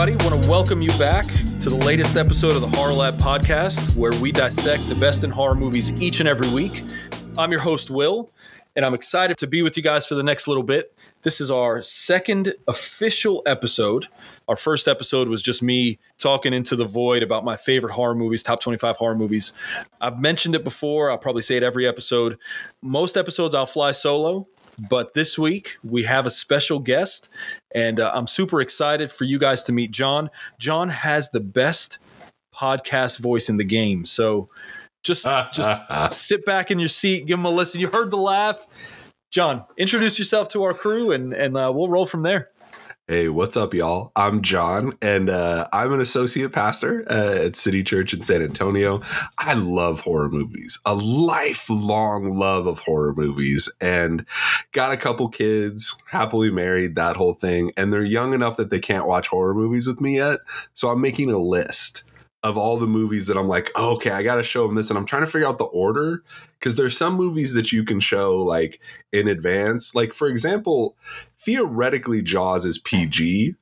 Everybody, want to welcome you back to the latest episode of the Horror Lab podcast, where we dissect the best in horror movies each and every week. I'm your host, Will, and I'm excited to be with you guys for the next little bit. This is our second official episode. Our first episode was just me talking into the void about my favorite horror movies, top 25 horror movies. I've mentioned it before, I'll probably say it every episode. Most episodes I'll fly solo, but this week we have a special guest, and uh, I'm super excited for you guys to meet Jon. Jon has the best podcast voice in the game, so just just sit back in your seat, give him a listen. You heard the laugh, Jon. Introduce yourself to our crew, and and uh, we'll roll from there. Hey, what's up, y'all? I'm Jon, and uh, I'm an associate pastor uh, at City Church in San Antonio. I love horror movies, a lifelong love of horror movies, and got a couple kids, happily married, that whole thing. And they're young enough that they can't watch horror movies with me yet. So I'm making a list of all the movies that I'm like, oh, okay, I got to show them this. And I'm trying to figure out the order because there's some movies that you can show like in advance. Like, for example, theoretically, Jaws is PG,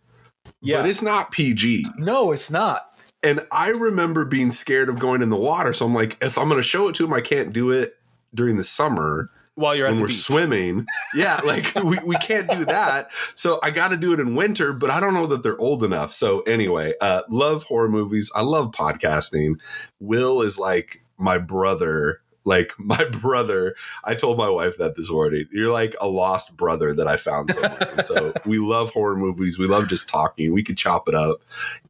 Yeah. but it's not PG. No, it's not. And I remember being scared of going in the water. So I'm like, if I'm going to show it to them, I can't do it during the summer While you're at when the we're beach. swimming. Yeah, like we, we can't do that. So I got to do it in winter, but I don't know that they're old enough. So anyway, uh, love horror movies. I love podcasting. Will is like my brother. Like my brother, I told my wife that this morning. You're like a lost brother that I found somewhere. So we love horror movies. We love just talking. We could chop it up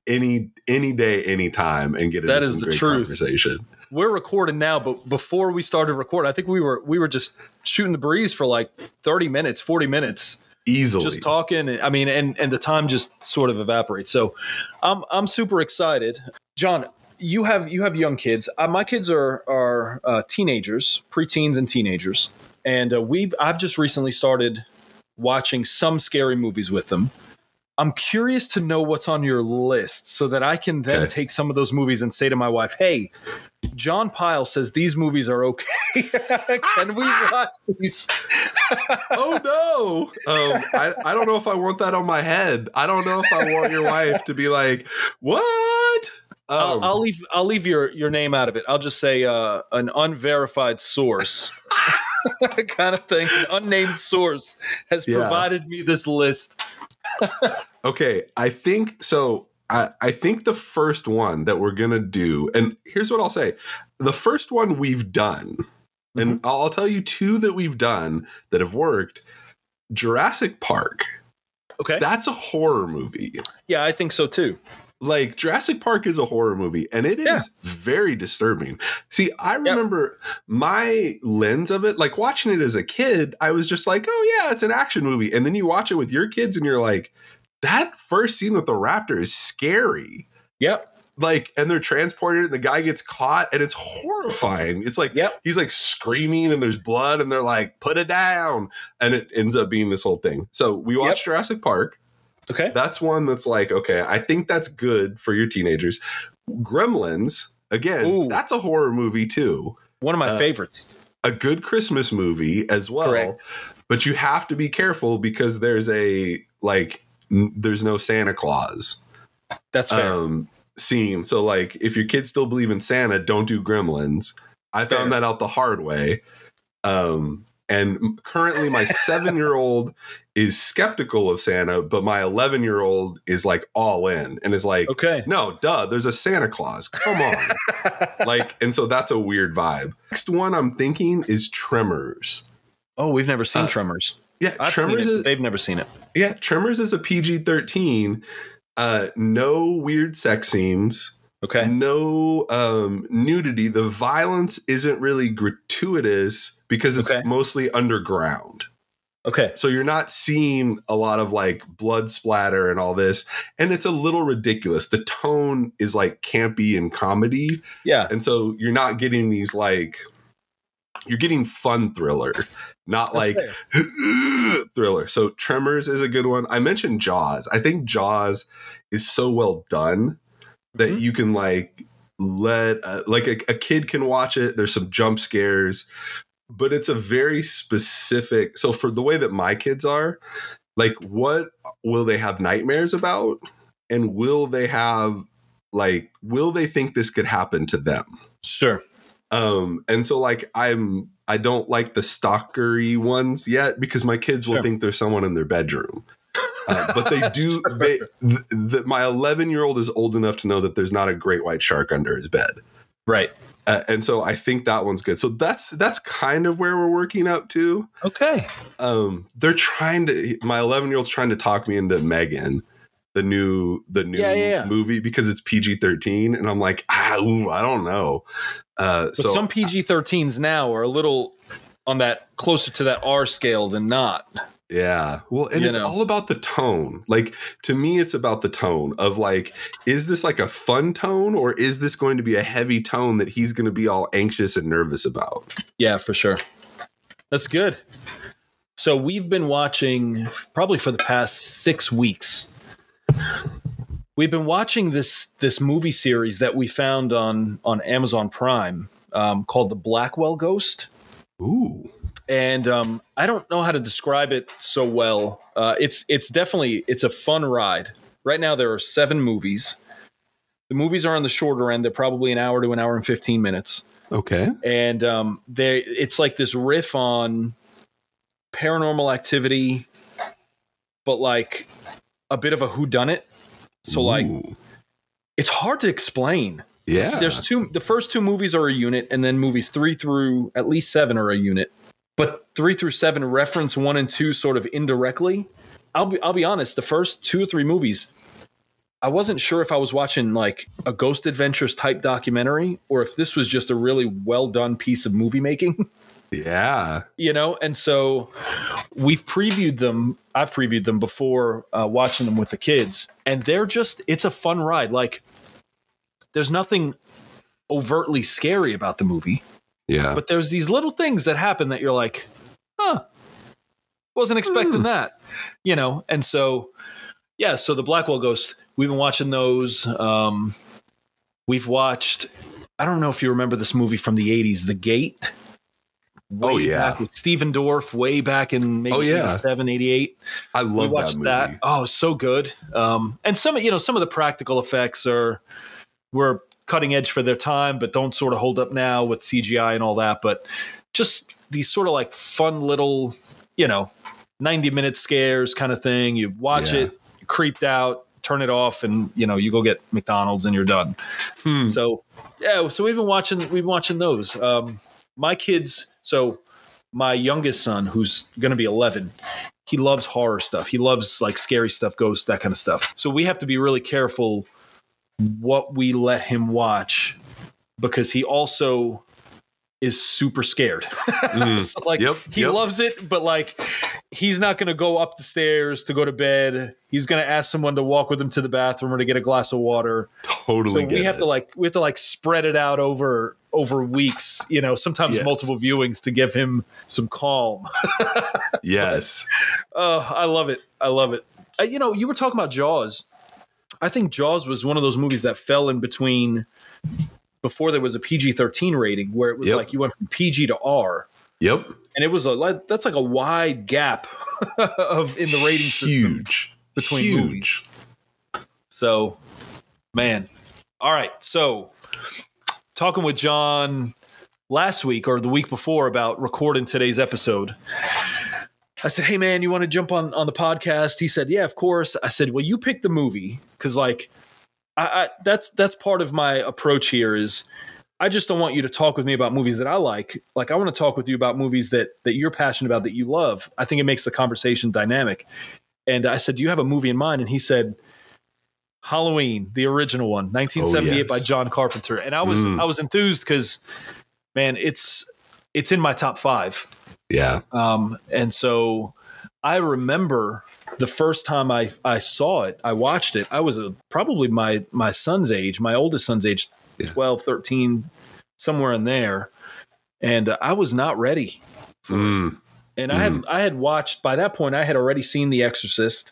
any any day, anytime, and get into That is the truth. conversation. We're recording now, but before we started recording, I think we were we were just shooting the breeze for like 30 minutes, 40 minutes, Easily. just talking. I mean, and and the time just sort of evaporates. So I'm I'm super excited. John, you have you have young kids. Uh, my kids are are uh, teenagers, preteens and teenagers, and uh, we've I've just recently started watching some scary movies with them. I'm curious to know what's on your list so that I can then Okay. take some of those movies and say to my wife, "Hey, Jon Pyle says these movies are okay. can we watch these?" oh no um I, I don't know if i want that on my head i don't know if i want your wife to be like what um, I'll, I'll leave. I'll leave your your name out of it. I'll just say uh, an unverified source, kind of thing. An unnamed source has Yeah. provided me this list. Okay i think so I, I think the first one that we're gonna do and here's what i'll say. The first one we've done and mm-hmm. I'll, I'll tell you two that we've done that have worked. Jurassic park. Okay. that's a horror movie. Yeah, I think so too. Like Jurassic Park is a horror movie and it is Yeah. very disturbing. See, I remember my lens of it, like watching it as a kid, I was just like, oh yeah, it's an action movie. And then you watch it with your kids and you're like, that first scene with the raptor is scary. Yep. Like, and they're transported and the guy gets caught and it's horrifying. It's like, Yep. he's like screaming and there's blood and they're like, put it down. And it ends up being this whole thing. So we watched Jurassic Park. Okay. That's one that's like, okay, I think that's good for your teenagers. Gremlins, again, Ooh. that's a horror movie too. One of my Uh, favorites. A good Christmas movie as well. Correct. But you have to be careful because there's a like n- there's no Santa Claus That's fair. um scene. So like if your kids still believe in Santa, don't do Gremlins. I found Fair. that out the hard way. Um and currently my 7-year-old is skeptical of Santa, but my 11-year-old is like all in and is like okay. no, duh, there's a Santa Claus. Come on. like and so that's a weird vibe. Next one I'm thinking is Tremors. Oh, we've never seen uh, Tremors. Yeah, I've Tremors is They've never seen it. yeah, Tremors is a PG-13. Uh no weird sex scenes. Okay. no um nudity the violence isn't really gratuitous because it's Okay. mostly underground Okay. so you're not seeing a lot of like blood splatter and all this and it's a little ridiculous the tone is like campy and comedy Yeah. and so you're not getting these like you're getting fun thriller not That's like thriller. So Tremors is a good one. I mentioned Jaws. I think Jaws is so well done that Mhm. you can like let uh, like a, a kid can watch it. There's some jump scares, but it's a very specific. So for the way that my kids are, like, what will they have nightmares about? and will they have like will they think this could happen to them Sure. um and so like i'm i don't like the stalkery ones yet because my kids will Sure. think there's someone in their bedroom uh, but they do they th- th- my 11 year old is old enough to know that there's not a great white shark under his bed Right. uh, and so i think that one's good so that's that's kind of where we're working up to Okay. um they're trying to my 11 year old's trying to talk me into M3GAN the new the new Yeah, yeah, yeah. movie because it's pg-13 and i'm like ah, ooh, i don't know uh But so some PG 13s now are a little on that closer to that R scale than not. Yeah well and You it's know. all about the tone like to me it's about the tone of like is this like a fun tone or is this going to be a heavy tone that he's going to be all anxious and nervous about Yeah, for sure. That's good. So we've been watching probably for the past six weeks. We've been watching this this movie series that we found on on Amazon Prime um, called The Blackwell Ghost. ooh and um, I don't know how to describe it so well. Uh, it's it's definitely it's a fun ride. Right now there are seven movies. The movies are on the shorter end. They're probably an hour to an hour and fifteen minutes, okay and um, they it's like this riff on paranormal activity, but like a bit of a whodunit. So like it's hard to explain. yeah There's two. The first two movies are a unit, and then movies three through at least seven are a unit. But three through seven reference one and two sort of indirectly. I'll be I'll be honest. The first two or three movies, I wasn't sure if I was watching like a Ghost Adventures type documentary or if this was just a really well done piece of movie making. yeah you know and so we've previewed them i've previewed them before uh, watching them with the kids and they're just it's a fun ride like there's nothing overtly scary about the movie yeah. But there's these little things that happen that you're like huh wasn't expecting Hmm. that you know? And so yeah so the blackwell ghost we've been watching those um we've watched i don't know if you remember this movie from the 80s the gate? Oh, yeah. with Stephen Dorff way back in maybe Oh, yeah. 87 88 i we love watched that. movie. That, oh so good. Um and some you know some of the practical effects are were cutting edge for their time but don't sort of hold up now with cgi and all that but just these sort of like fun little you know 90 minute scares kind of thing you watch Yeah. it you creeped out turn it off and you know you go get mcdonald's and you're done Hmm. so yeah, so we've been watching we've been watching those. Um, my kids, so my youngest son, who's going to be 11, he loves horror stuff. He loves like scary stuff, ghosts, that kind of stuff. So we have to be really careful what we let him watch because he also is super scared. Mm. So, like Yep, he yep. loves it, but like he's not going to go up the stairs to go to bed. He's going to ask someone to walk with him to the bathroom or to get a glass of water totally so we have it. to like we have to like spread it out over over weeks you know sometimes Yes. multiple viewings to give him some calm yes oh i love it i love it uh, you know you were talking about jaws i think jaws was one of those movies that fell in between before there was a pg-13 rating where it was Yep. like you went from pg to r yep and it was a that's like a wide gap of in the rating system huge between huge movies. So, man. All right. So, talking with Jon last week or the week before about recording today's episode. I said, "Hey man, you want to jump on on the podcast?" He said, "Yeah, of course." I said, "Well, you pick the movie cuz like I, I that's that's part of my approach here is I just don't want you to talk with me about movies that I like. Like I want to talk with you about movies that that you're passionate about that you love. I think it makes the conversation dynamic." And I said, "Do you have a movie in mind?" And he said, "Halloween, the original one, 1978 yes. by John Carpenter." And I was Mm. I was enthused because, man, it's it's in my top five. Yeah Um, and so I remember the first time I I saw it, I watched it. I was a, probably my my son's age, my oldest son's age, Yeah. 12, 13, somewhere in there, and uh, I was not ready Mm. and I had I had watched by that point I had already seen The Exorcist.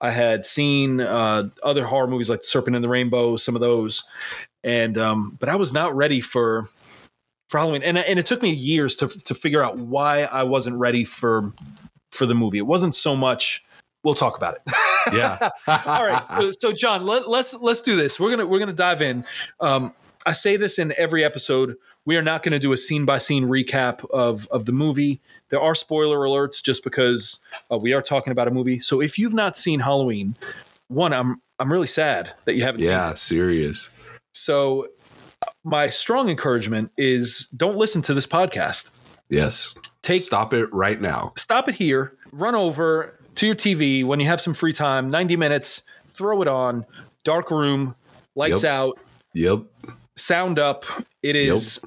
I had seen uh, other horror movies like Serpent and the Rainbow, some of those, and um, but I was not ready for for Halloween, and and it took me years to to figure out why I wasn't ready for for the movie. It wasn't so much. We'll talk about it. Yeah. All right. So, so Jon, let, let's let's do this. We're gonna we're gonna dive in. Um, I say this in every episode. We are not going to do a scene by scene recap of of the movie. There are spoiler alerts just because uh, we are talking about a movie. So if you've not seen Halloween, one, I'm I'm really sad that you haven't seen Yeah, serious. So my strong encouragement is don't listen to this podcast. Yes. Take Stop it right now. stop it here, run over to your TV when you have some free time, 90 minutes, throw it on, dark room, lights Yep. out, Yep. sound up. It is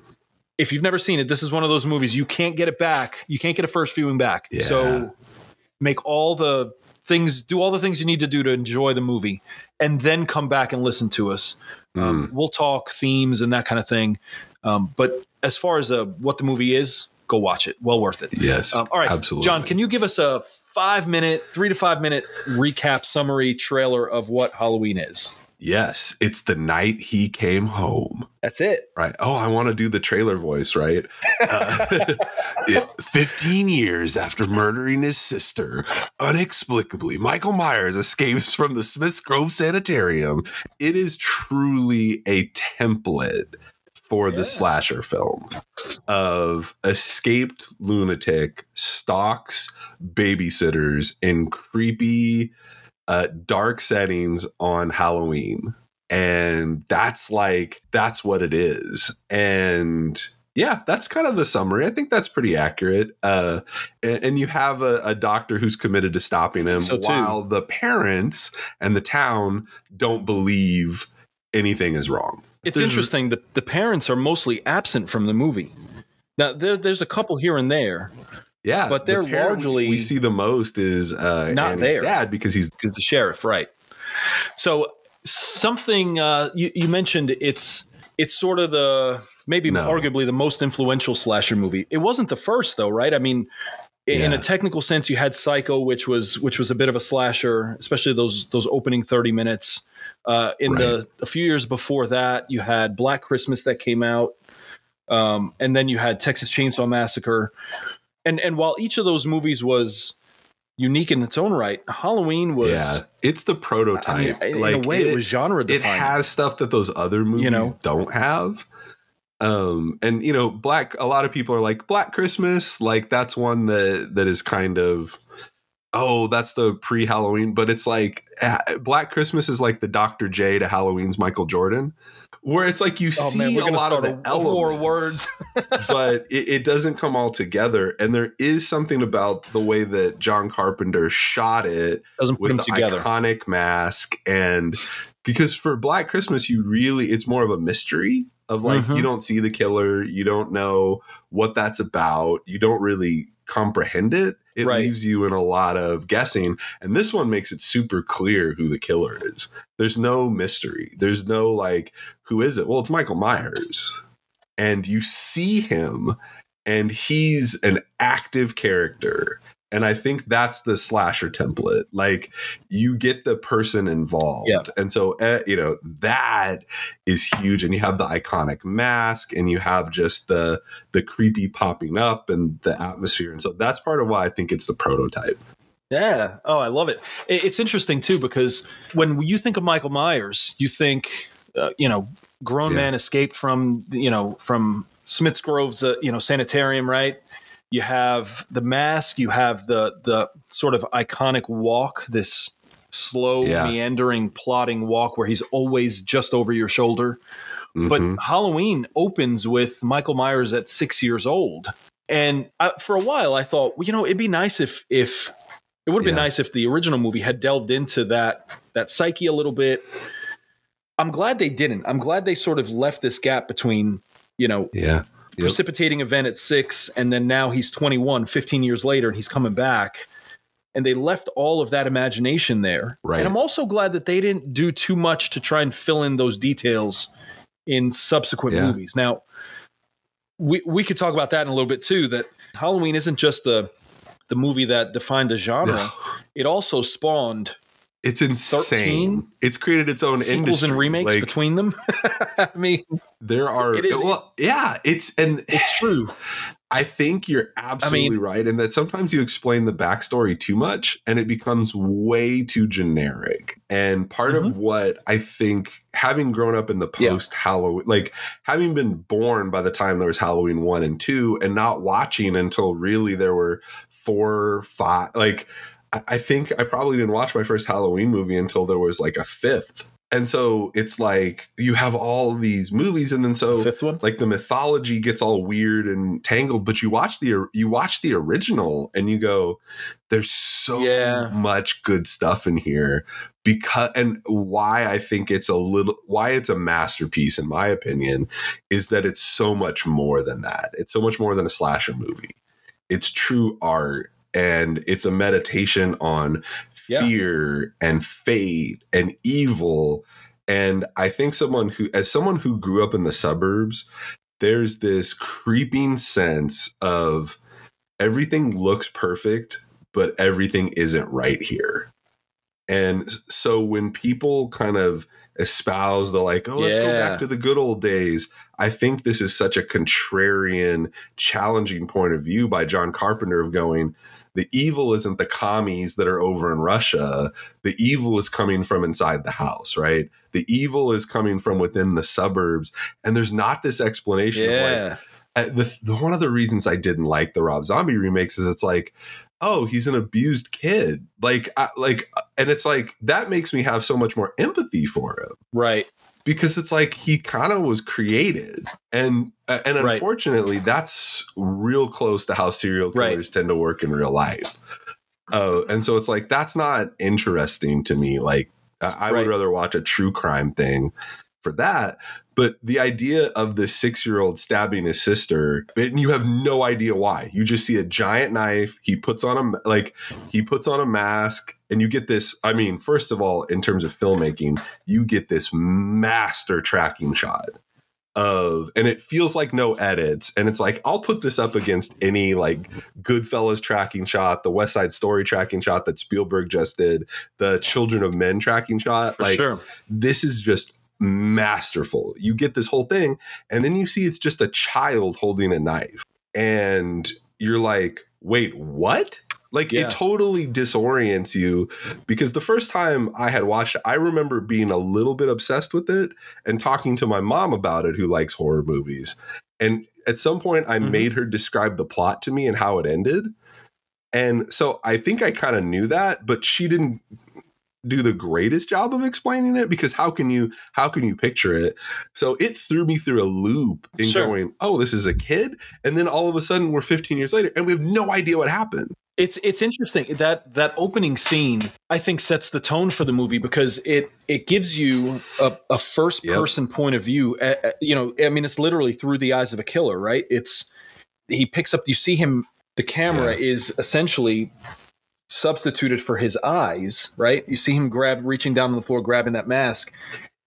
if you've never seen it, this is one of those movies you can't get it back. You can't get a first viewing back. Yeah. So make all the things, do all the things you need to do to enjoy the movie, and then come back and listen to us. Mm. Um, we'll talk themes and that kind of thing. Um, but as far as uh, what the movie is, go watch it. Well worth it. Yes. Um, all right, Absolutely. Jon, can you give us a five minute, three to five minute recap summary trailer of what Halloween is? Yes. It's the night he came home. That's it. Right. Oh, I want to do the trailer voice, right? Uh, 15 years after murdering his sister, inexplicably, Michael Myers escapes from the Smiths Grove Sanitarium. It is truly a template for Yeah. the slasher film of escaped lunatic stalks babysitters in creepy, uh, dark settings on Halloween. And that's like that's what it is. And yeah that's kind of the summary. I think that's pretty accurate. Uh and, and you have a, a doctor who's committed to stopping him so, while the parents and the town don't believe anything is wrong. It's There's- interesting that the parents are mostly absent from the movie. Now, there, there's a couple here and there yeah But they're parent largely we see the most is uh not there. dad because he's because the sheriff, right? So something uh, you, you mentioned it's it's sort of the maybe No. arguably the most influential slasher movie. It wasn't the first though, right? I mean, in, in Yeah. a technical sense, you had Psycho, which was which was a bit of a slasher, especially those those opening thirty minutes. Uh, in the a few years before that, you had Black Christmas that came out, um, and then you had Texas Chainsaw Massacre, and and while each of those movies was unique in its own right, Halloween was. yeah it's the I prototype mean, in like a way, it, it- was genre it has stuff that those other movies know? don't have um and you know black a lot of people are like black christmas like that's one that that is kind of oh that's the pre-halloween but it's like ah, black christmas is like the dr j to halloween's michael jordan where it's like you oh see man, we're a lot start of the war elements, words. but it, it doesn't come all together and there is something about the way that john carpenter shot it Doesn't put them the together. iconic mask and because for black christmas you really it's more of a mystery of like Mhm. you don't see the killer you don't know what that's about you don't really comprehend it it Right. leaves you in a lot of guessing and this one makes it super clear who the killer is. There's no mystery. There's no like who is it? Well it's michael myers. And you see him and he's an active character and i think that's the slasher template like you get the person involved Yeah. and so uh, you know that is huge and you have the iconic mask and you have just the the creepy popping up and the atmosphere and so that's part of why i think it's the prototype Yeah. Oh, I love it. It- It's interesting too because when you think of Michael Myers, you think, uh, you know, grown Yeah. man escaped from, you know, from Smith's Grove's, uh, you know, sanitarium, right? You have the mask. You have the the sort of iconic walk, this slow, Yeah. meandering, plodding walk where he's always just over your shoulder. Mhm. But Halloween opens with Michael Myers at six years old, and I, for a while I thought, well, you know, it'd be nice if if it would have been Yeah. nice if the original movie had delved into that that psyche a little bit. I'm glad they didn't. I'm glad they sort of left this gap between you know yeah Yep. precipitating event at six and then now he's 21 15 years later and he's coming back and they left all of that imagination there Right. and i'm also glad that they didn't do too much to try and fill in those details in subsequent Yeah. movies now we, we could talk about that in a little bit too that halloween isn't just the the movie that defined the genre No. it also spawned it's insane 13 it's created its own sequels industry. and remakes Like, between them i mean there are It is- well yeah it's and it's true I think you're absolutely mean- right, and that sometimes you explain the backstory too much, and it becomes way too generic. And part of mm-hmm. what I think, having grown up in the post Halloween, like having been born by the time there was Halloween one and two, and not watching until really there were four, five, like. I- think I probably didn't watch my first Halloween movie until there was like a fifth. And so it's like you have all of these movies, and then so Fifth one. like the mythology gets all weird and tangled but you watch the you watch the original and you go there's so Yeah. much good stuff in here because and why i think it's a little why it's a masterpiece in my opinion is that it's so much more than that it's so much more than a slasher movie it's true art and it's a meditation on Yeah. fear and fate and evil and I think someone who, as someone who grew up in the suburbs, there's this creeping sense of everything looks perfect, but everything isn't right here. And so when people kind of espouse the like, oh, let's go back to the good old days, I think this is such a contrarian, challenging point of view by John Carpenter of going, the evil isn't the commies that are over in Russia. The evil is coming from inside the house, right? The evil is coming from within the suburbs. And there's not this explanation of like, Yeah. uh, the, the one of the reasons I didn't like the Rob Zombie remakes is it's like, oh, he's an abused kid, like, I, like, and it's like that makes me have so much more empathy for him Right. Because it's like he kind of was created, and uh, and Right. unfortunately, that's real close to how serial Right. killers tend to work in real life. Oh, and so it's like that's not interesting to me. Like, I, I Right. would rather watch a true crime thing for that. But the idea of this six year old stabbing his sister, and you have no idea why. You just see a giant knife. He puts on a like he puts on a mask, and you get this. I mean, first of all, in terms of filmmaking, you get this master tracking shot of and it feels like no edits and it's like i'll put this up against any like goodfellas tracking shot the west side story tracking shot that spielberg just did the children of men tracking shot For like sure. this is just masterful. You get this whole thing, and then you see it's just a child holding a knife. And you're like, wait, what? Like Yeah. it totally disorients you because the first time I had watched it, I remember being a little bit obsessed with it and talking to my mom about it, who likes horror movies. And at some point, I Mhm. made her describe the plot to me and how it ended. And so I think I kind of knew that, but she didn't do the greatest job of explaining it because how can you how can you picture it so it threw me through a loop in Sure. going oh this is a kid and then all of a sudden we're 15 years later and we have no idea what happened It's it's interesting that that opening scene I think sets the tone for the movie because it it gives you a, a first Yep. person point of view. Uh, you know, I mean, it's literally through the eyes of a killer, right? It's he picks up. You see him. The camera is essentially substituted for his eyes, right? You see him grab, reaching down on the floor, grabbing that mask,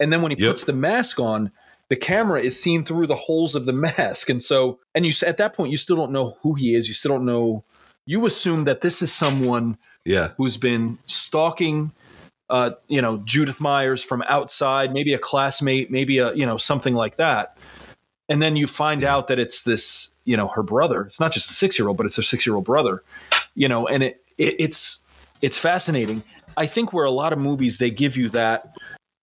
and then when he Yep. puts the mask on, the camera is seen through the holes of the mask, and so and you at that point you still don't know who he is. You still don't know. You assume that this is someone yeah who's been stalking uh, you know Judith Myers from outside, maybe a classmate, maybe a you know something like that. And then you find Yeah. out that it's this, you know, her brother. It's not just a six year old, but it's her six year old brother. You know, and it, it it's it's fascinating. I think where a lot of movies they give you that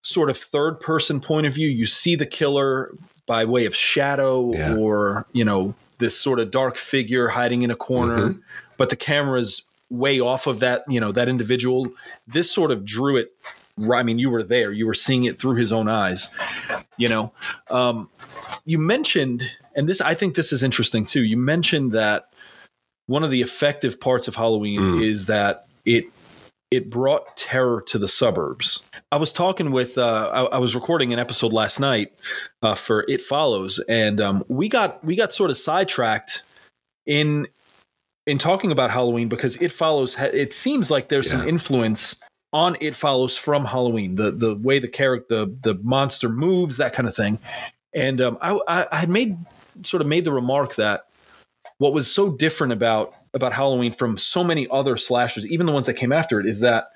sort of third person point of view. You see the killer by way of shadow Yeah. or you know this sort of dark figure hiding in a corner, Mm-hmm. but the camera's way off of that you know that individual. This sort of drew it. I mean, you were there. You were seeing it through his own eyes. You know, um, you mentioned, and this I think this is interesting too. You mentioned that one of the effective parts of Halloween Mm. is that it it brought terror to the suburbs. I was talking with uh, I, I was recording an episode last night uh, for It Follows, and um, we got we got sort of sidetracked in in talking about Halloween because It Follows. It seems like there's some influence on It Follows from Halloween, the the way the character the the monster moves, that kind of thing. And um, I, I I had made sort of made the remark that what was so different about about Halloween from so many other slashers, even the ones that came after it, is that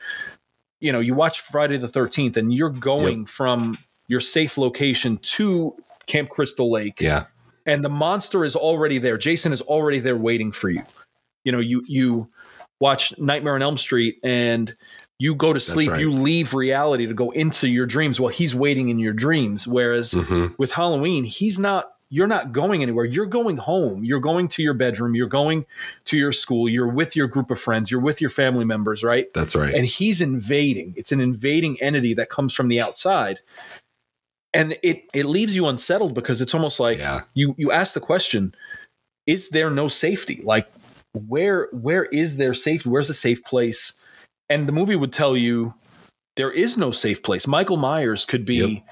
you know you watch Friday the Thirteenth and you're going from your safe location to Camp Crystal Lake, yeah and the monster is already there. Jason is already there waiting for you. You know, you you watch Nightmare on Elm Street and you go to sleep, right. you leave reality to go into your dreams. Well, he's waiting in your dreams. Whereas Mhm. with Halloween, he's not you're not going anywhere. You're going home. You're going to your bedroom. You're going to your school. You're with your group of friends. You're with your family members, right? That's right. and he's invading. It's an invading entity that comes from the outside. And it it leaves you unsettled because it's almost like Yeah. you you ask the question, is there no safety? Like where where is there safety? Where's a safe place? And the movie would tell you there is no safe place. Michael Myers could be Yep.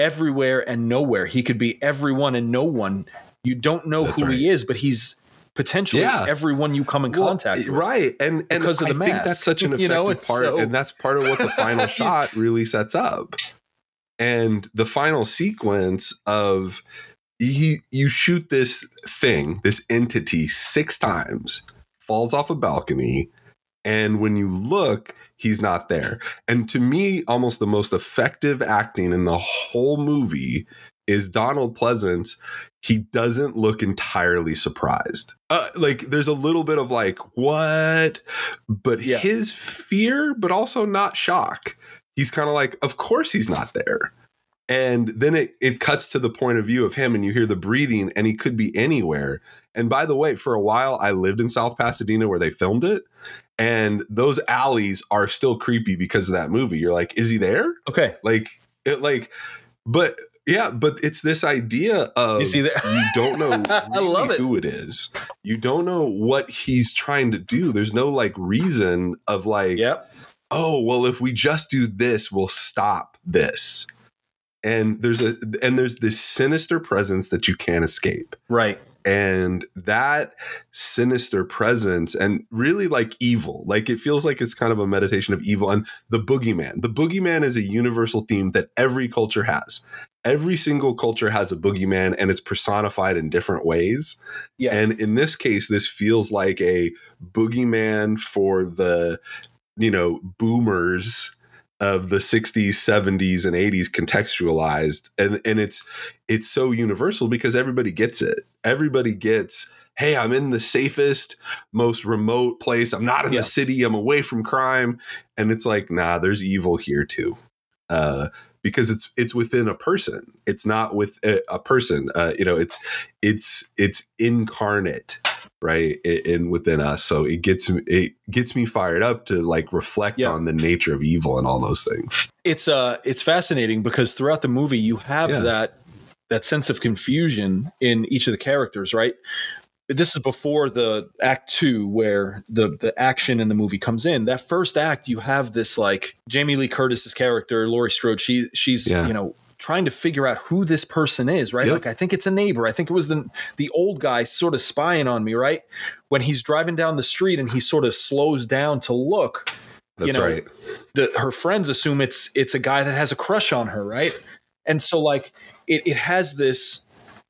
Everywhere and nowhere. He could be everyone and no one. You don't know That's who right. he is, but he's potentially Yeah. everyone you come in Well, contact with. right and and Because of the I think mask. that's such an You effective know, it's part so- and that's part of what the final shot really sets up and the final sequence of you you shoot this thing this entity six times falls off a balcony and when you look he's not there and to me almost the most effective acting in the whole movie is donald pleasence he doesn't look entirely surprised. Uh, like there's a little bit of like what, but Yeah. his fear, but also not shock. He's kind of like, of course he's not there. And then it it cuts to the point of view of him, and you hear the breathing, and he could be anywhere. And by the way, for a while I lived in South Pasadena where they filmed it, and those alleys are still creepy because of that movie. You're like, is he there? Okay. like it like but yeah but it's this idea of You see that? you don't know I love it. who it is you don't know what he's trying to do there's no like reason of like Yep. oh well if we just do this we'll stop this and there's a and there's this sinister presence that you can't escape Right. And that sinister presence and really like evil. Like it feels like it's kind of a meditation of evil. And the boogeyman the boogeyman is a universal theme that every culture has. Every single culture has a boogeyman and it's personified in different ways. Yeah. and in this case this feels like a boogeyman for the you know boomers of the 60s 70s and 80s contextualized. And and it's it's so universal because everybody gets it. Everybody gets hey i'm in the safest most remote place. I'm not in Yeah. the city. I'm away from crime. And it's like nah there's evil here too. Uh because it's it's within a person. It's not with a, a person. Uh you know it's it's it's incarnate right in, in within us so it gets me it gets me fired up to like reflect Yeah. on the nature of evil and all those things it's uh it's fascinating because throughout the movie you have Yeah. that that sense of confusion in each of the characters right this is before the act two where the the action in the movie comes in that first act you have this like jamie lee curtis's character laurie strode she she's Yeah. you know trying to figure out who this person is right Yep. like i think it's a neighbor i think it was the the old guy sort of spying on me right when he's driving down the street and he sort of slows down to look that's know, right the her friends assume it's it's a guy that has a crush on her, right? And so like it it has this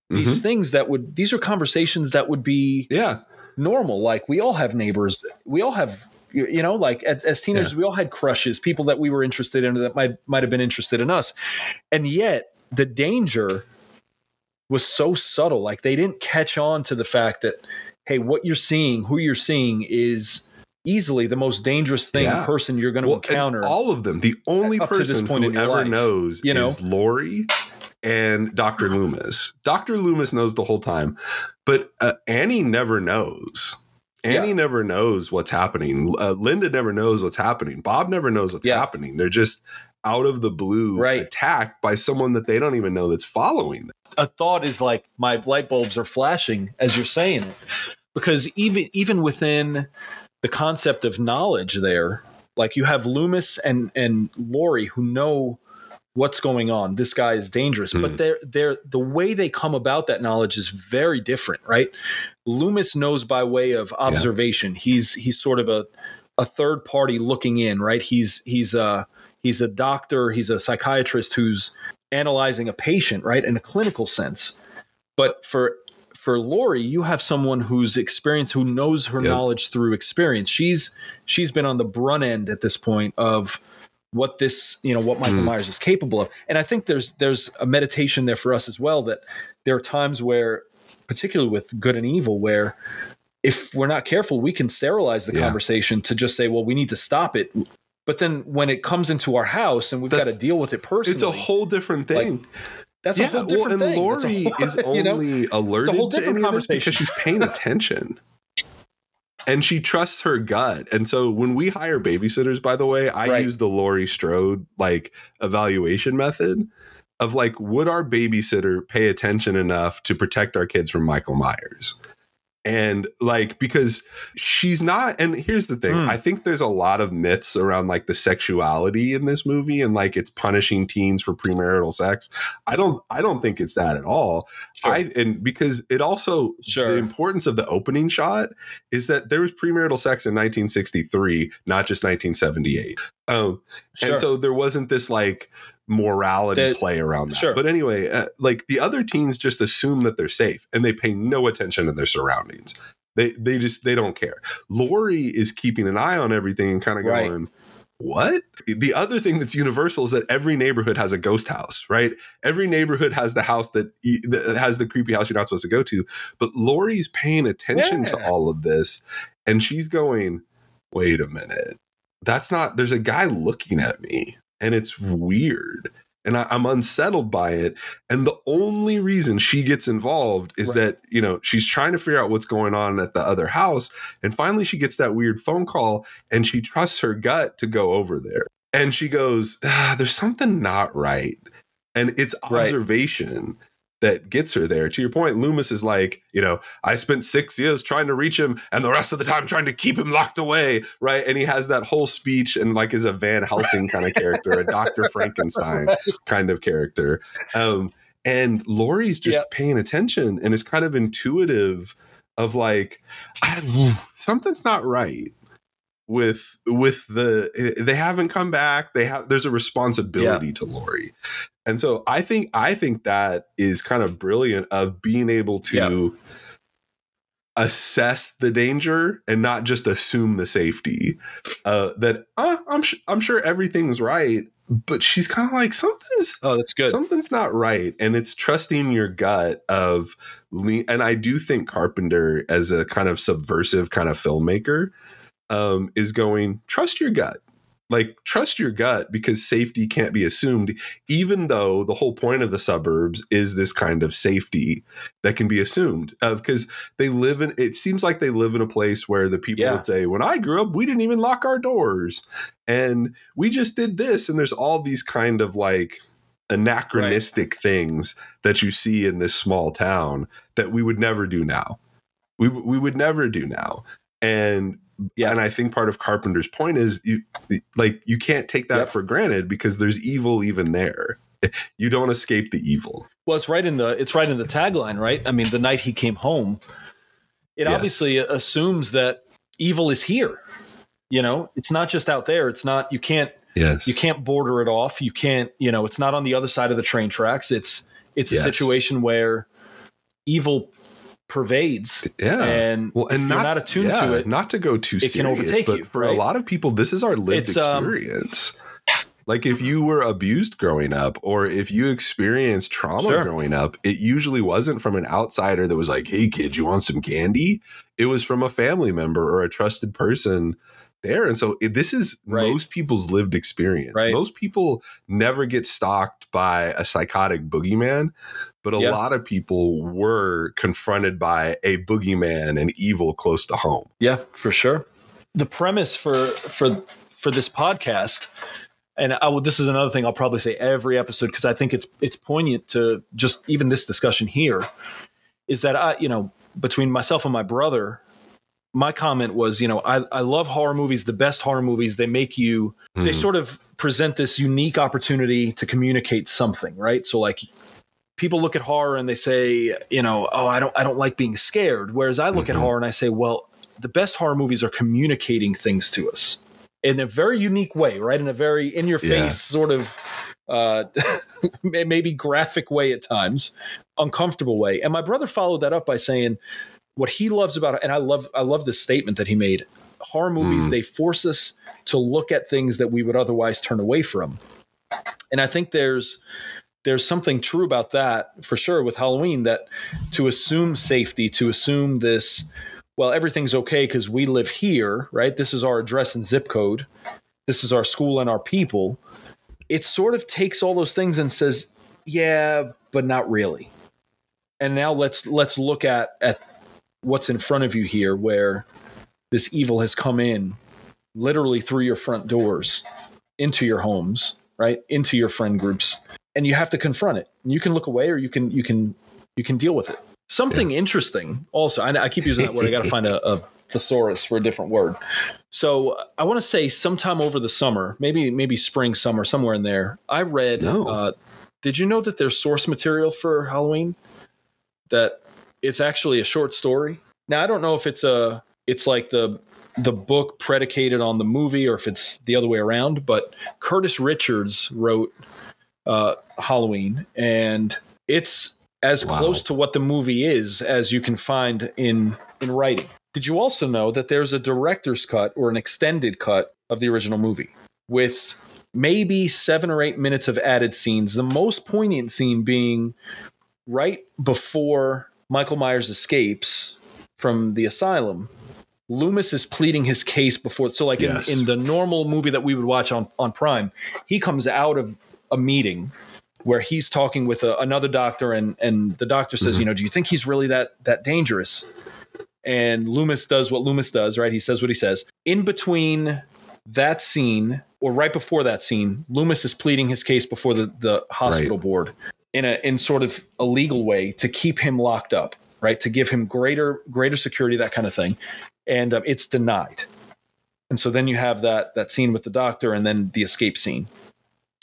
these Mhm. things that would these are conversations that would be yeah normal. Like we all have neighbors, we all have you you know like as, as teenagers we all had crushes, people that we were interested in that might might have been interested in us, and yet the danger was so subtle. Like they didn't catch on to the fact that hey, what you're seeing, who you're seeing is easily the most dangerous thing Yeah. person you're going to Well, encounter. all of them the only to this person point who ever life, knows you know? is laurie and dr loomis dr loomis knows the whole time but uh, annie never knows Annie Yeah. never knows what's happening. Uh, Linda never knows what's happening. Bob never knows what's Yeah. happening. They're just out of the blue Right. attacked by someone that they don't even know that's following them. a thought is like my light bulbs are flashing as you're saying it because even even within the concept of knowledge there like you have loomis and and laurie who know what's going on this guy is dangerous Hmm. but they're they're the way they come about that knowledge is very different right loomis knows by way of observation he's he's sort of a a third party looking in right he's he's a he's a doctor he's a psychiatrist who's analyzing a patient, right, in a clinical sense. But for for Laurie, you have someone who's experienced, who knows her Yep. knowledge through experience. She's she's been on the brunt end at this point of what this, you know, what Michael Mm. Myers is capable of. And I think there's there's a meditation there for us as well that there are times where particularly with good and evil, where if we're not careful, we can sterilize the Yeah. conversation to just say, well, we need to stop it. But then when it comes into our house and we've got to deal with it personally, It's a whole different Like, thing. that's a whole different and thing. Laurie whole- is you know? It's a whole to different any of this conversation. because she's paying attention. And she trusts her gut. And so when we hire babysitters, by the way, I Right. use the Laurie Strode like evaluation method of like, would our babysitter pay attention enough to protect our kids from Michael Myers? And like, because she's not, and here's the thing Hmm. I think there's a lot of myths around like the sexuality in this movie and like it's punishing teens for premarital sex. I don't, I don't think it's that at all. Sure. I and because it also Sure. the importance of the opening shot is that there was premarital sex in 1963, not just 1978. Um, Sure. and so there wasn't this like morality That- play around that. sure. But anyway, uh, like the other teens just assume that they're safe and they pay no attention to their surroundings. They they just they don't care. Laurie is keeping an eye on everything and kind of Right. going. What? The other thing that's universal is that every neighborhood has a ghost house, right? Every neighborhood has the house that, that has the creepy house you're not supposed to go to. But Laurie's paying attention to all of this and she's going, wait a minute. That's not, there's a guy looking at me and it's weird. And I, I'm unsettled by it. And the only reason she gets involved is Right. that, you know, she's trying to figure out what's going on at the other house. And finally, she gets that weird phone call and she trusts her gut to go over there. And she goes, ah, There's something not right. And it's Right. That gets her there. To your point, Loomis is like, you know, I spent six years trying to reach him and the rest of the time trying to keep him locked away. Right. And he has that whole speech and like is a Van Helsing kind of character, a Dr. Frankenstein kind of character. Um, and Laurie's just Yeah. paying attention and is kind of intuitive of like, I, something's not right with with the they haven't come back they have there's a responsibility to Laurie and so I think I think that is kind of brilliant of being able to assess the danger and not just assume the safety. Uh, that uh, I'm sh- I'm sure everything's right, but she's kind of like something's Oh, that's good. something's not right, and it's trusting your gut of. And I do think Carpenter, as a kind of subversive kind of filmmaker, um, is going trust your gut. Like trust your gut because safety can't be assumed even though the whole point of the suburbs is this kind of safety that can be assumed of because they live in it seems like they live in a place where the people Yeah. would say when i grew up we didn't even lock our doors and we just did this and there's all these kind of like anachronistic things that you see in this small town that we would never do now. We, we would never do now. And Yeah. and I think part of Carpenter's point is you like you can't take that Yep. for granted because there's evil even there. You don't escape the evil. Well, it's right in the it's right in the tagline, right? I mean, the night he came home, it Yes. obviously assumes that evil is here. You know, it's not just out there. It's not you can't Yes. you can't border it off. You can't, you know, it's not on the other side of the train tracks. It's it's a Yes. situation where evil pervades yeah. and well, and not, you're not attuned to it, not to go too it can overtake but you, for a lot of people, this is our lived It's, um, experience. like if you were abused growing up, or if you experienced trauma Sure. growing up, it usually wasn't from an outsider that was like, "Hey, kid, you want some candy?" It was from a family member or a trusted person there. And so it, this is Right. most people's lived experience. Right. Most people never get stalked by a psychotic boogeyman, but a Yeah. lot of people were confronted by a boogeyman and evil close to home. Yeah, for sure. The premise for for for this podcast, and I will, this is another thing I'll probably say every episode because I think it's it's poignant to just even this discussion here, is that I you know between myself and my brother, my comment was you know I I love horror movies. The best horror movies they make you they Mhm. sort of present this unique opportunity to communicate something, right? So like people look at horror and they say, you know, oh, I don't I don't like being scared. Whereas I look Mhm. at horror and I say, well, the best horror movies are communicating things to us in a very unique way, right? In a very in your face Yeah. sort of uh maybe graphic way at times, uncomfortable way. And my brother followed that up by saying what he loves about it and I love I love this statement that he made. Horror movies Mm. they force us to look at things that we would otherwise turn away from. And I think there's there's something true about that for sure with Halloween that to assume safety, to assume this, well, everything's okay because we live here, right? This is our address and zip code. This is our school and our people. It sort of takes all those things and says, yeah, but not really. And now let's let's look at at what's in front of you here where this evil has come in literally through your front doors into your homes, right? Into your friend groups and you have to confront it. You can look away, or you can you can you can deal with it. Something yeah. interesting. Also, I, I, keep using that word. I got to find a, a, thesaurus for a different word. So I want to say sometime over the summer, maybe maybe spring, summer, somewhere in there. I read. No. Uh, did you know that there's source material for Halloween? That it's actually a short story. Now I don't know if it's a it's like the the book predicated on the movie or if it's the other way around. But Curtis Richards wrote uh, Halloween, and it's as wow. close to what the movie is as you can find in in writing. Did you also know that there's a director's cut or an extended cut of the original movie with maybe seven or eight minutes of added scenes? The most poignant scene being right before Michael Myers escapes from the asylum. Loomis is pleading his case before. So, like yes. in, in the normal movie that we would watch on, on Prime, he comes out of a meeting where he's talking with a, another doctor and and the doctor says, mm-hmm. you know, do you think he's really that that dangerous? And Loomis does what Loomis does, right? He says what he says. In between that scene or right before that scene, Loomis is pleading his case before the the hospital right. board in a in sort of a legal way to keep him locked up, right? To give him greater greater security, that kind of thing. And um, it's denied. And so then you have that that scene with the doctor and then the escape scene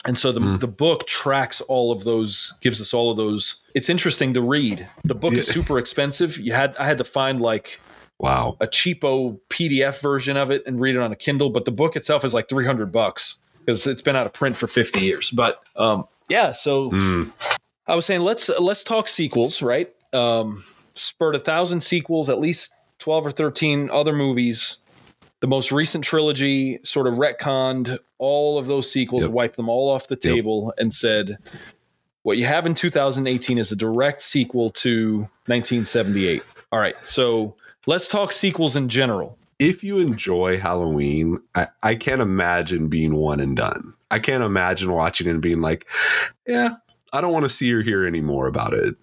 and so the, mm. the book tracks all of those gives us all of those. It's interesting to read. The book yeah. is super expensive. You had i had to find like wow. a cheapo pdf version of it and read it on a kindle but the book itself is like 300 bucks because it's been out of print for 50 years. But um yeah so mm. i was saying let's let's talk sequels right? Um spurred a thousand sequels at least 12 or 13 other movies the most recent trilogy sort of retconned all of those sequels, yep. wiped them all off the table, yep. and said, "What you have in 2018 is a direct sequel to 1978." All right, so let's talk sequels in general. If you enjoy Halloween, I, I can't imagine being one and done. I can't imagine watching and being like, "Yeah, I don't want to see or hear anymore about it."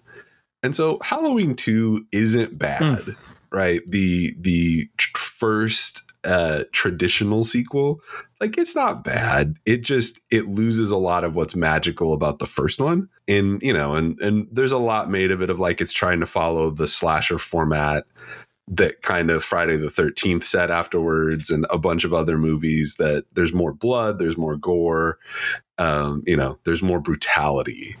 And so Halloween 2 isn't bad, mm. right? The the first uh, traditional sequel, like it's not bad. It just it loses a lot of what's magical about the first one. And you know, and and there's a lot made of it of like it's trying to follow the slasher format that kind of Friday the 13th set afterwards and a bunch of other movies that there's more blood, there's more gore, um, you know, there's more brutality.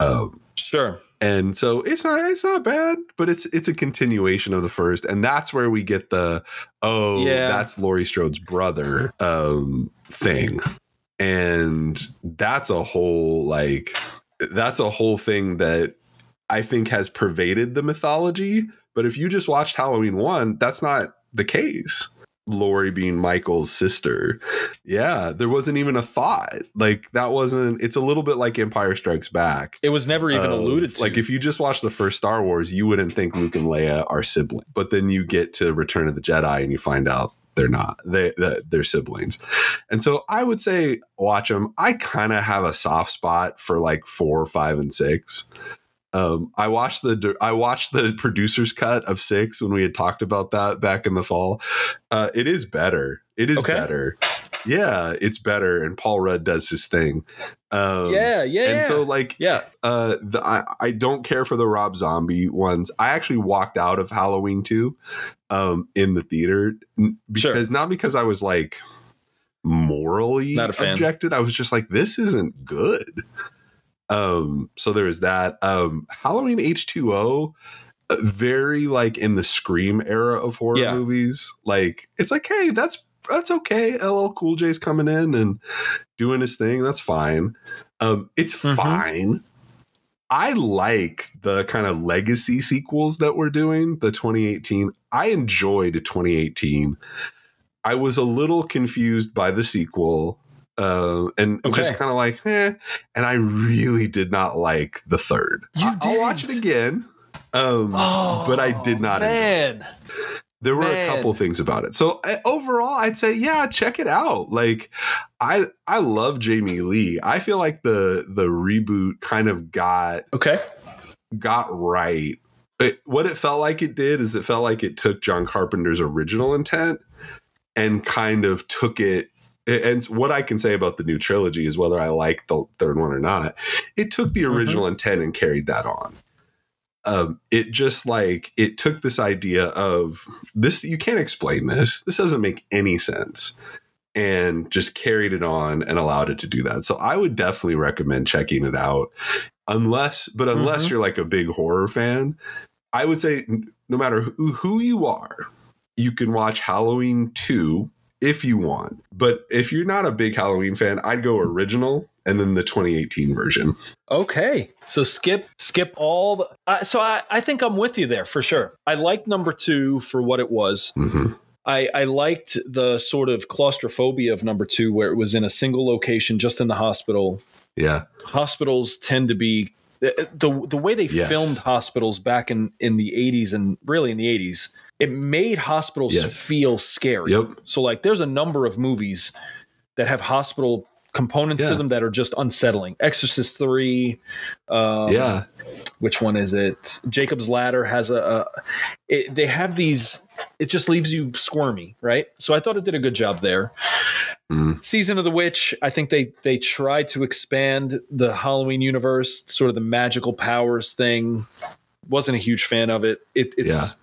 Um, Sure. And so it's not it's not bad, but it's it's a continuation of the first, and that's where we get the oh yeah. that's Laurie Strode's brother um thing. And that's a whole like that's a whole thing that I think has pervaded the mythology. But if you just watched Halloween one, that's not the case. Laurie being Michael's sister. Yeah, there wasn't even a thought. Like that wasn't it's a little bit like Empire Strikes Back. It was never even alluded to. Like if you just watch the first Star Wars, you wouldn't think Luke and Leia are siblings. But then you get to Return of the Jedi and you find out they're not. They, they're siblings. And so I would say watch them. I kind of have a soft spot for like 4, 5 and 6. Um, I watched the I watched the producer's cut of six when we had talked about that back in the fall. Uh, it is better. It is okay. better. Yeah, it's better. And Paul Rudd does his thing. Um, yeah, yeah. And so, like, yeah, uh, the, I I don't care for the Rob Zombie ones. I actually walked out of Halloween two, um, in the theater because sure. not because I was like morally not objected. I was just like, this isn't good. Um, so there is that. Um, Halloween H2O, uh, very like in the Scream era of horror yeah. movies. Like it's like, hey, that's that's okay. LL Cool J's coming in and doing his thing. That's fine. Um, it's mm-hmm. fine. I like the kind of legacy sequels that we're doing, the 2018. I enjoyed 2018. I was a little confused by the sequel uh, and Okay. just kind of like, eh. And I really did not like the third. You I- I'll watch it again. Um, but I did not enjoy. Man, There were Man. a couple things about it. So uh, overall, I'd say, yeah, check it out. Like, I I love Jamie Lee. I feel like the the reboot kind of got okay. got right. It, what it felt like it did is it felt like it took John Carpenter's original intent and kind of took it. And what I can say about the new trilogy is whether I like the third one or not, it took the original intent and carried that on. Um, it just like it took this idea of this, you can't explain this. This doesn't make any sense. And just carried it on and allowed it to do that. So I would definitely recommend checking it out unless but unless Mhm. you're like a big horror fan i would say no matter who, who you are you can watch halloween 2 if you want but if you're not a big halloween fan i'd go original and then the 2018 version Okay, so skip skip all. The, uh, so I, I think I'm with you there for sure. I liked number two for what it was. hmm I, I liked the sort of claustrophobia of number two, where it was in a single location, just in the hospital. yeah Hospitals tend to be the the, the way they Yes. filmed hospitals back in in the 80s and really in the 80s. It made hospitals Yes. feel scary. yep So like there's a number of movies that have hospital components to them that are just unsettling. Exorcist 3, um, yeah which one is it? Jacob's Ladder has a, a it, they have these it just leaves you squirmy, right? So I thought it did a good job there. Mm. Season of the Witch, I think they they tried to expand the Halloween universe, sort of the magical powers thing. Wasn't a huge fan of it. It it's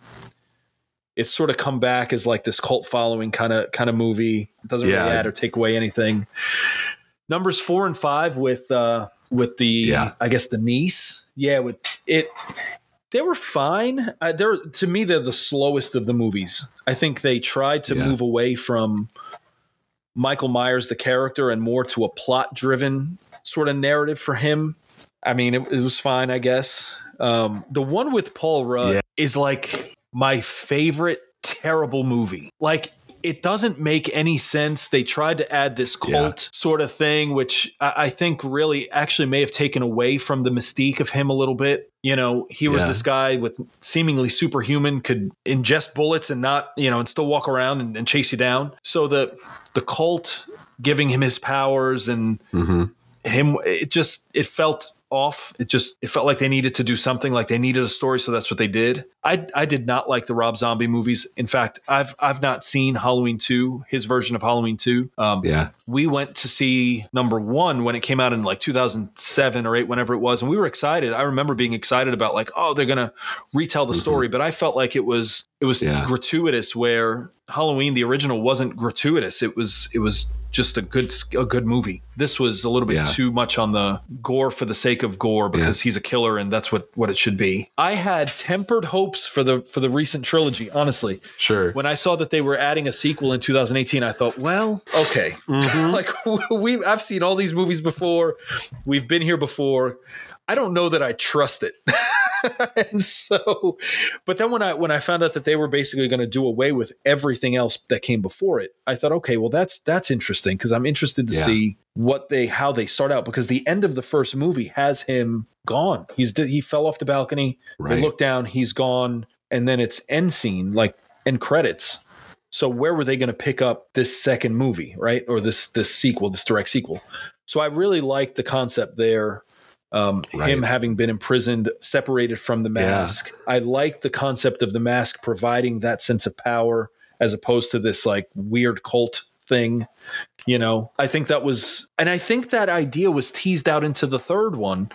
it's sort of come back as like this cult following kind of kind of movie. It doesn't Yeah. really add or take away anything. Numbers four and five with uh with the Yeah. I guess the niece. Yeah, with it they were fine. Uh, they're to me they're the slowest of the movies. I think they tried to Yeah. move away from Michael Myers the character and more to a plot driven sort of narrative for him. I mean, it, it was fine, I guess. Um, the one with Paul Rudd Yeah. is like my favorite terrible movie. Like it doesn't make any sense. They tried to add this cult sort of thing, which I, I think really actually may have taken away from the mystique of him a little bit. You know, he was Yeah. this guy with seemingly superhuman, could ingest bullets and not, you know, and still walk around and, and chase you down. So the the cult giving him his powers and hmm him it just it felt off. It just it felt like they needed to do something like they needed a story so that's what they did. I i did not like the rob zombie movies. In fact i've i've not seen halloween 2 his version of halloween 2 um yeah. we went to see number one when it came out in like 2007 or 8 whenever it was and we were excited. I remember being excited about like oh they're gonna retell the story but i felt like it was it was Yeah. gratuitous where halloween the original wasn't gratuitous. It was it was just a good a good movie. This was a little bit Yeah. too much on the gore for the sake of gore because he's a killer and that's what what it should be. I had tempered hopes for the for the recent trilogy honestly. Sure. When I saw that they were adding a sequel in 2018, I thought, well, okay, mm-hmm. like we I've seen all these movies before, we've been here before. I don't know that I trust it. and so, but then when I when I found out that they were basically going to do away with everything else that came before it, I thought, okay, well that's that's interesting because I'm interested to Yeah. see what they how they start out because the end of the first movie has him gone. He's he fell off the balcony. They look down, he's gone, and then it's end scene, like end credits. So where were they going to pick up this second movie, right, or this this sequel, this direct sequel? So I really like the concept there. Um, Right. Him having been imprisoned, separated from the mask. I like the concept of the mask providing that sense of power, as opposed to this like weird cult thing. You know, I think that was, and I think that idea was teased out into the third one,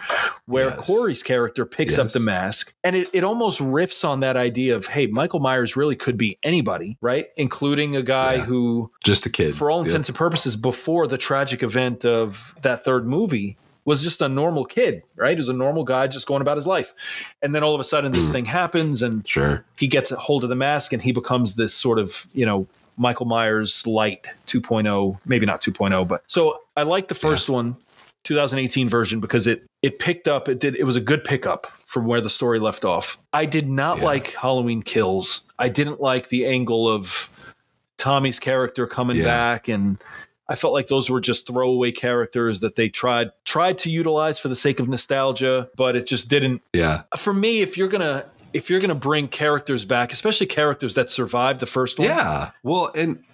where Yes. Corey's character picks up the mask, and it, it almost riffs on that idea of, hey, Michael Myers really could be anybody, right? Including a guy Yeah. who, just a kid for all Yeah. intents and purposes, before the tragic event of that third movie, was just a normal kid, right? He was a normal guy just going about his life. And then all of a sudden, this Mm. thing happens, and sure he gets a hold of the mask and he becomes this sort of you know michael myers light 2.0 maybe not 2.0 but so i like the first one 2018 version because it it picked up it did it was a good pickup from where the story left off i did not Yeah. like halloween kills i didn't like the angle of tommy's character coming Yeah. back and I felt like those were just throwaway characters that they tried tried to utilize for the sake of nostalgia, but it just didn't. Yeah. For me, if you're gonna if you're gonna bring characters back, especially characters that survived the first one, Yeah. Well, and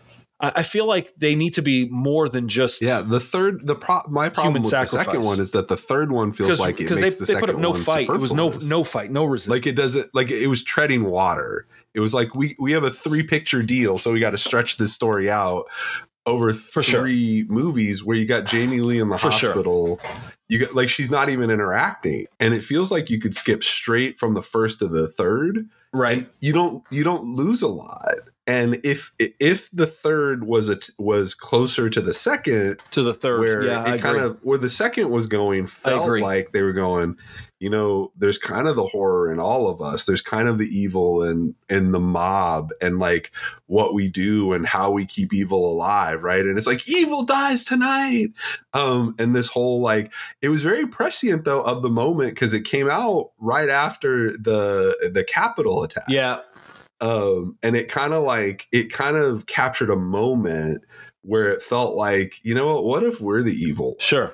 I, I feel like they need to be more than just yeah, the third the pro- my problem with the second one is that the third one feels because like it they, the they put up no fight. It was no no fight, no resistance. like it doesn't like it was treading water. It was like we we have a three picture deal, so we got to stretch this story out over For sure. three movies where you got Jamie Lee in the For sure. hospital. You get like she's not even interacting, and it feels like you could skip straight from the first to the third. right. You don't you don't lose a lot. And if if the third was a was closer to the second, To the third. where yeah, I it kind agree. of where the second was going felt like they were going you know there's kind of the horror in all of us. There's kind of the evil and in the mob and like what we do and how we keep evil alive right? And it's like evil dies tonight. Um and this whole like it was very prescient though of the moment because it came out right after the the capitol attack. Yeah, um and it kind of like it kind of captured a moment where it felt like you know what what if we're the evil sure.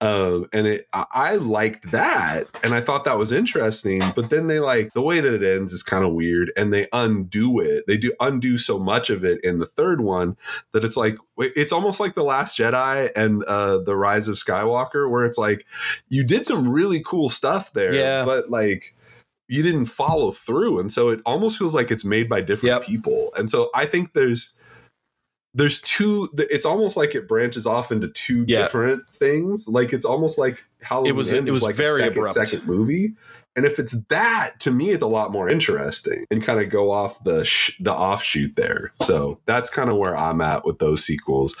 um and it I, I liked that and i thought that was interesting but then they like the way that it ends is kind of weird and they undo it they do undo so much of it in the third one that it's like it's almost like the last jedi and uh the rise of skywalker where it's like you did some really cool stuff there Yeah. but like you didn't follow through and so it almost feels like it's made by different Yep. people and so i think there's there's two it's almost like it branches off into two Yeah. different things like it's almost like Halloween It was- it was like very second, abrupt. second movie and if it's that to me it's a lot more interesting and kind of go off the sh- the offshoot there so that's kind of where i'm at with those sequels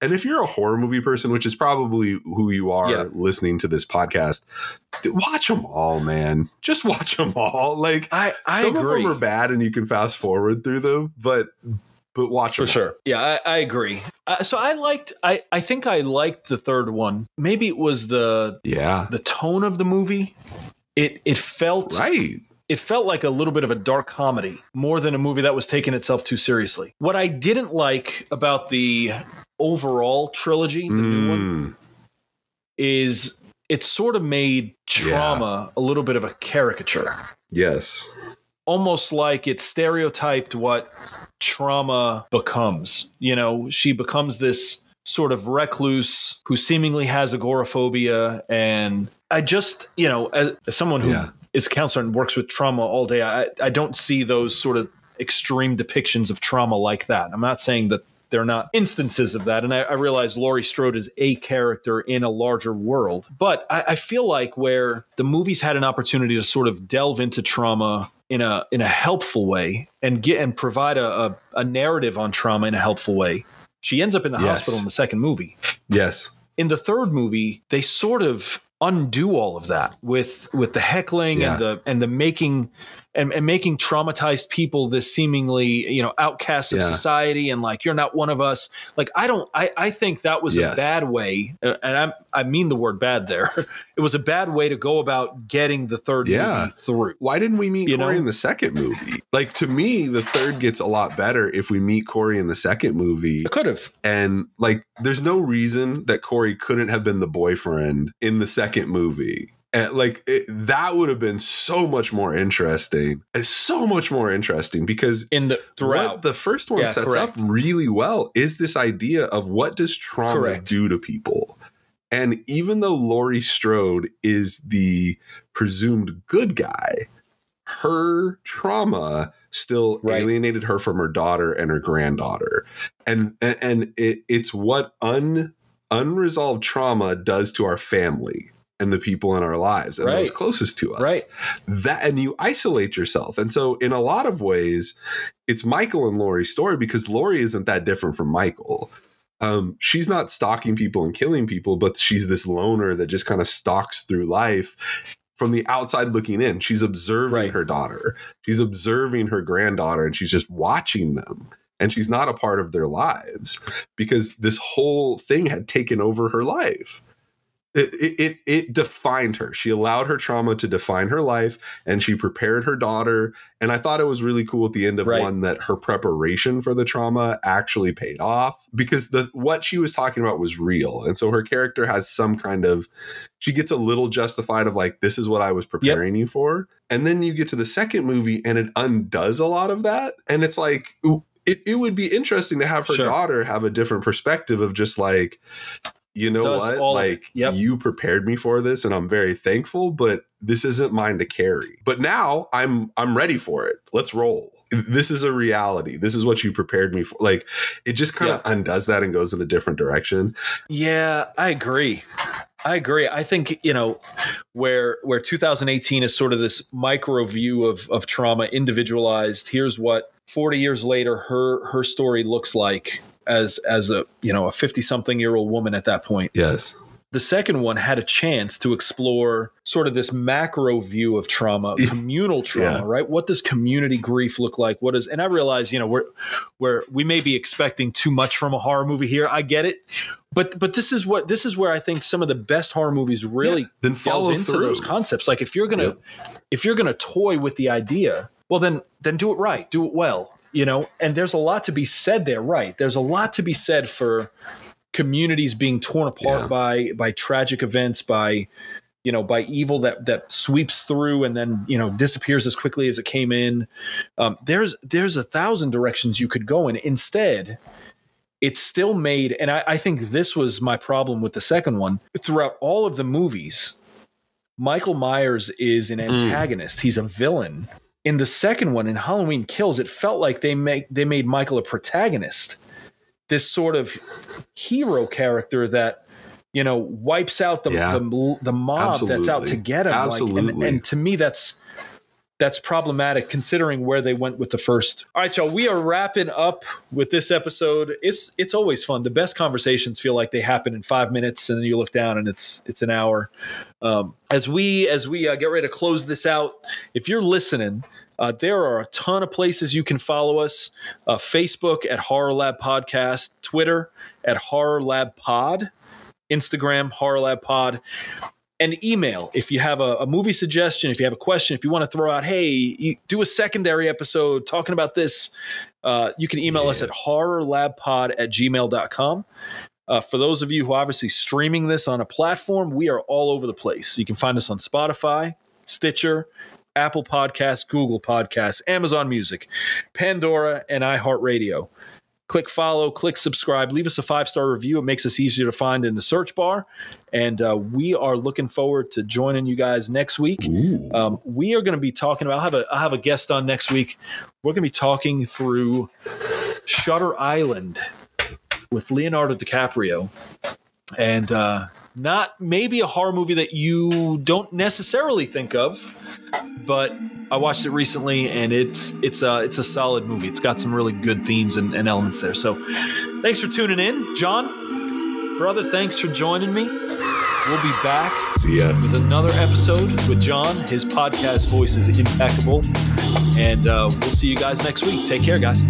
and if you're a horror movie person which is probably who you are Yeah. listening to this podcast watch them all man just watch them all like I I some agree of them are bad and you can fast forward through them but but watch for them sure. Yeah, I, I agree. Uh, so I liked. I I think I liked the third one. Maybe it was the yeah the tone of the movie. It it felt right it felt like a little bit of a dark comedy more than a movie that was taking itself too seriously. What I didn't like about the overall trilogy, the new one, Mm, is it sort of made trauma a little bit of a caricature. yes Almost like it stereotyped what trauma becomes. You know, she becomes this sort of recluse who seemingly has agoraphobia. And I just, you know, as, as someone who Yeah. is a counselor and works with trauma all day, I, I don't see those sort of extreme depictions of trauma like that. I'm not saying that they're not instances of that. And I, I realize Laurie Strode is a character in a larger world. But I, I feel like where the movies had an opportunity to sort of delve into trauma in a in a helpful way and get and provide a, a, a narrative on trauma in a helpful way. She ends up in the Yes. hospital in the second movie yes in the third movie they sort of undo all of that with with the heckling Yeah. and the and the making and, and making traumatized people this seemingly you know outcasts of Yeah. society and like you're not one of us like i don't i i think that was Yes. a bad way uh, and i i mean the word bad there it was a bad way to go about getting the third Yeah. movie through why didn't we meet You Corey know? in the second movie? Like to me, the third gets a lot better if we meet Corey in the second movie. could have And like there's no reason that Corey couldn't have been the boyfriend in the second movie. And like it, that would have been so much more interesting. It's so much more interesting because in the what throughout the first one Yeah, sets correct. up really well is this idea of what does trauma Correct. do to people. And even though Laurie Strode is the presumed good guy, her trauma still Right. alienated her from her daughter and her granddaughter. And and, and it, it's what un unresolved trauma does to our family and the people in our lives and those closest to us right that and you isolate yourself. And so in a lot of ways, it's Michael and Laurie's story because Laurie isn't that different from Michael. Um, she's not stalking people and killing people, but she's this loner that just kind of stalks through life from the outside looking in. She's observing Right. her daughter, she's observing her granddaughter, and she's just watching them. And she's not a part of their lives because this whole thing had taken over her life. It, it it defined her. She allowed her trauma to define her life, and she prepared her daughter. And I thought it was really cool at the end of Right. one that her preparation for the trauma actually paid off because the what she was talking about was real, and so her character has some kind of she gets a little justified of like this is what I was preparing you for, and then you get to the second movie and it undoes a lot of that, and it's like. It, it would be interesting to have her Sure. daughter have a different perspective of just like you know what all of it. like Yep. you prepared me for this and i'm very thankful but this isn't mine to carry but now i'm i'm ready for it let's roll this is a reality this is what you prepared me for like it just kind of undoes that and goes in a different direction Yeah, I agree. I agree. I think you know where where 2018 is sort of this micro view of of trauma, individualized. Here's what 40 years later her her story looks like as as a you know a 50 something year old woman at that point. yes The second one had a chance to explore sort of this macro view of trauma, communal trauma, Yeah. right? What does community grief look like? What is and I realize, you know, we're where we may be expecting too much from a horror movie here. I get it. But but this is what this is where I think some of the best horror movies really then delve follow into through those concepts. Like if you're gonna if you're gonna toy with the idea, well then then do it right, do it well. You know, and there's a lot to be said there, right? There's a lot to be said for communities being torn apart Yeah. by by tragic events, by you know, by evil that that sweeps through and then you know disappears as quickly as it came in. Um, there's there's a thousand directions you could go in. Instead, it's still made, and I, I think this was my problem with the second one. Throughout all of the movies, Michael Myers is an antagonist. He's a villain. In the second one, in Halloween Kills, it felt like they make they made Michael a protagonist. This sort of hero character that you know wipes out the Yeah. the, the mob that's out to get him. Like, and, Absolutely. and to me, that's that's problematic considering where they went with the first. All right, y'all, we are wrapping up with this episode. It's it's always fun. The best conversations feel like they happen in five minutes, and then you look down and it's it's an hour. Um, as we as we uh, get ready to close this out, if you're listening, uh, there are a ton of places you can follow us: uh, Facebook at Horror Lab Podcast, Twitter at Horror Lab Pod, Instagram Horror Lab Pod and email if you have a, a movie suggestion, if you have a question, if you want to throw out, hey, you do a secondary episode talking about this, uh, you can email us Yeah. at horrorlabpod at gmail.com. Uh, for those of you who are obviously streaming this on a platform, we are all over the place. You can find us on Spotify, Stitcher, Apple Podcasts, Google Podcasts, Amazon Music, Pandora, and iHeartRadio. Click follow, click subscribe, leave us a five star review. It makes us easier to find in the search bar. And uh, we are looking forward to joining you guys next week. Um, we are going to be talking about. I'll have a I'll have a guest on next week. We're going to be talking through Shutter Island with Leonardo DiCaprio, and uh, not maybe a horror movie that you don't necessarily think of, but I watched it recently and it's it's a it's a solid movie. It's got some really good themes and, and elements there. So, thanks for tuning in, Jon, brother. Thanks for joining me. We'll be back with another episode with Jon. His podcast voice is impeccable. And uh, we'll see you guys next week. Take care, guys.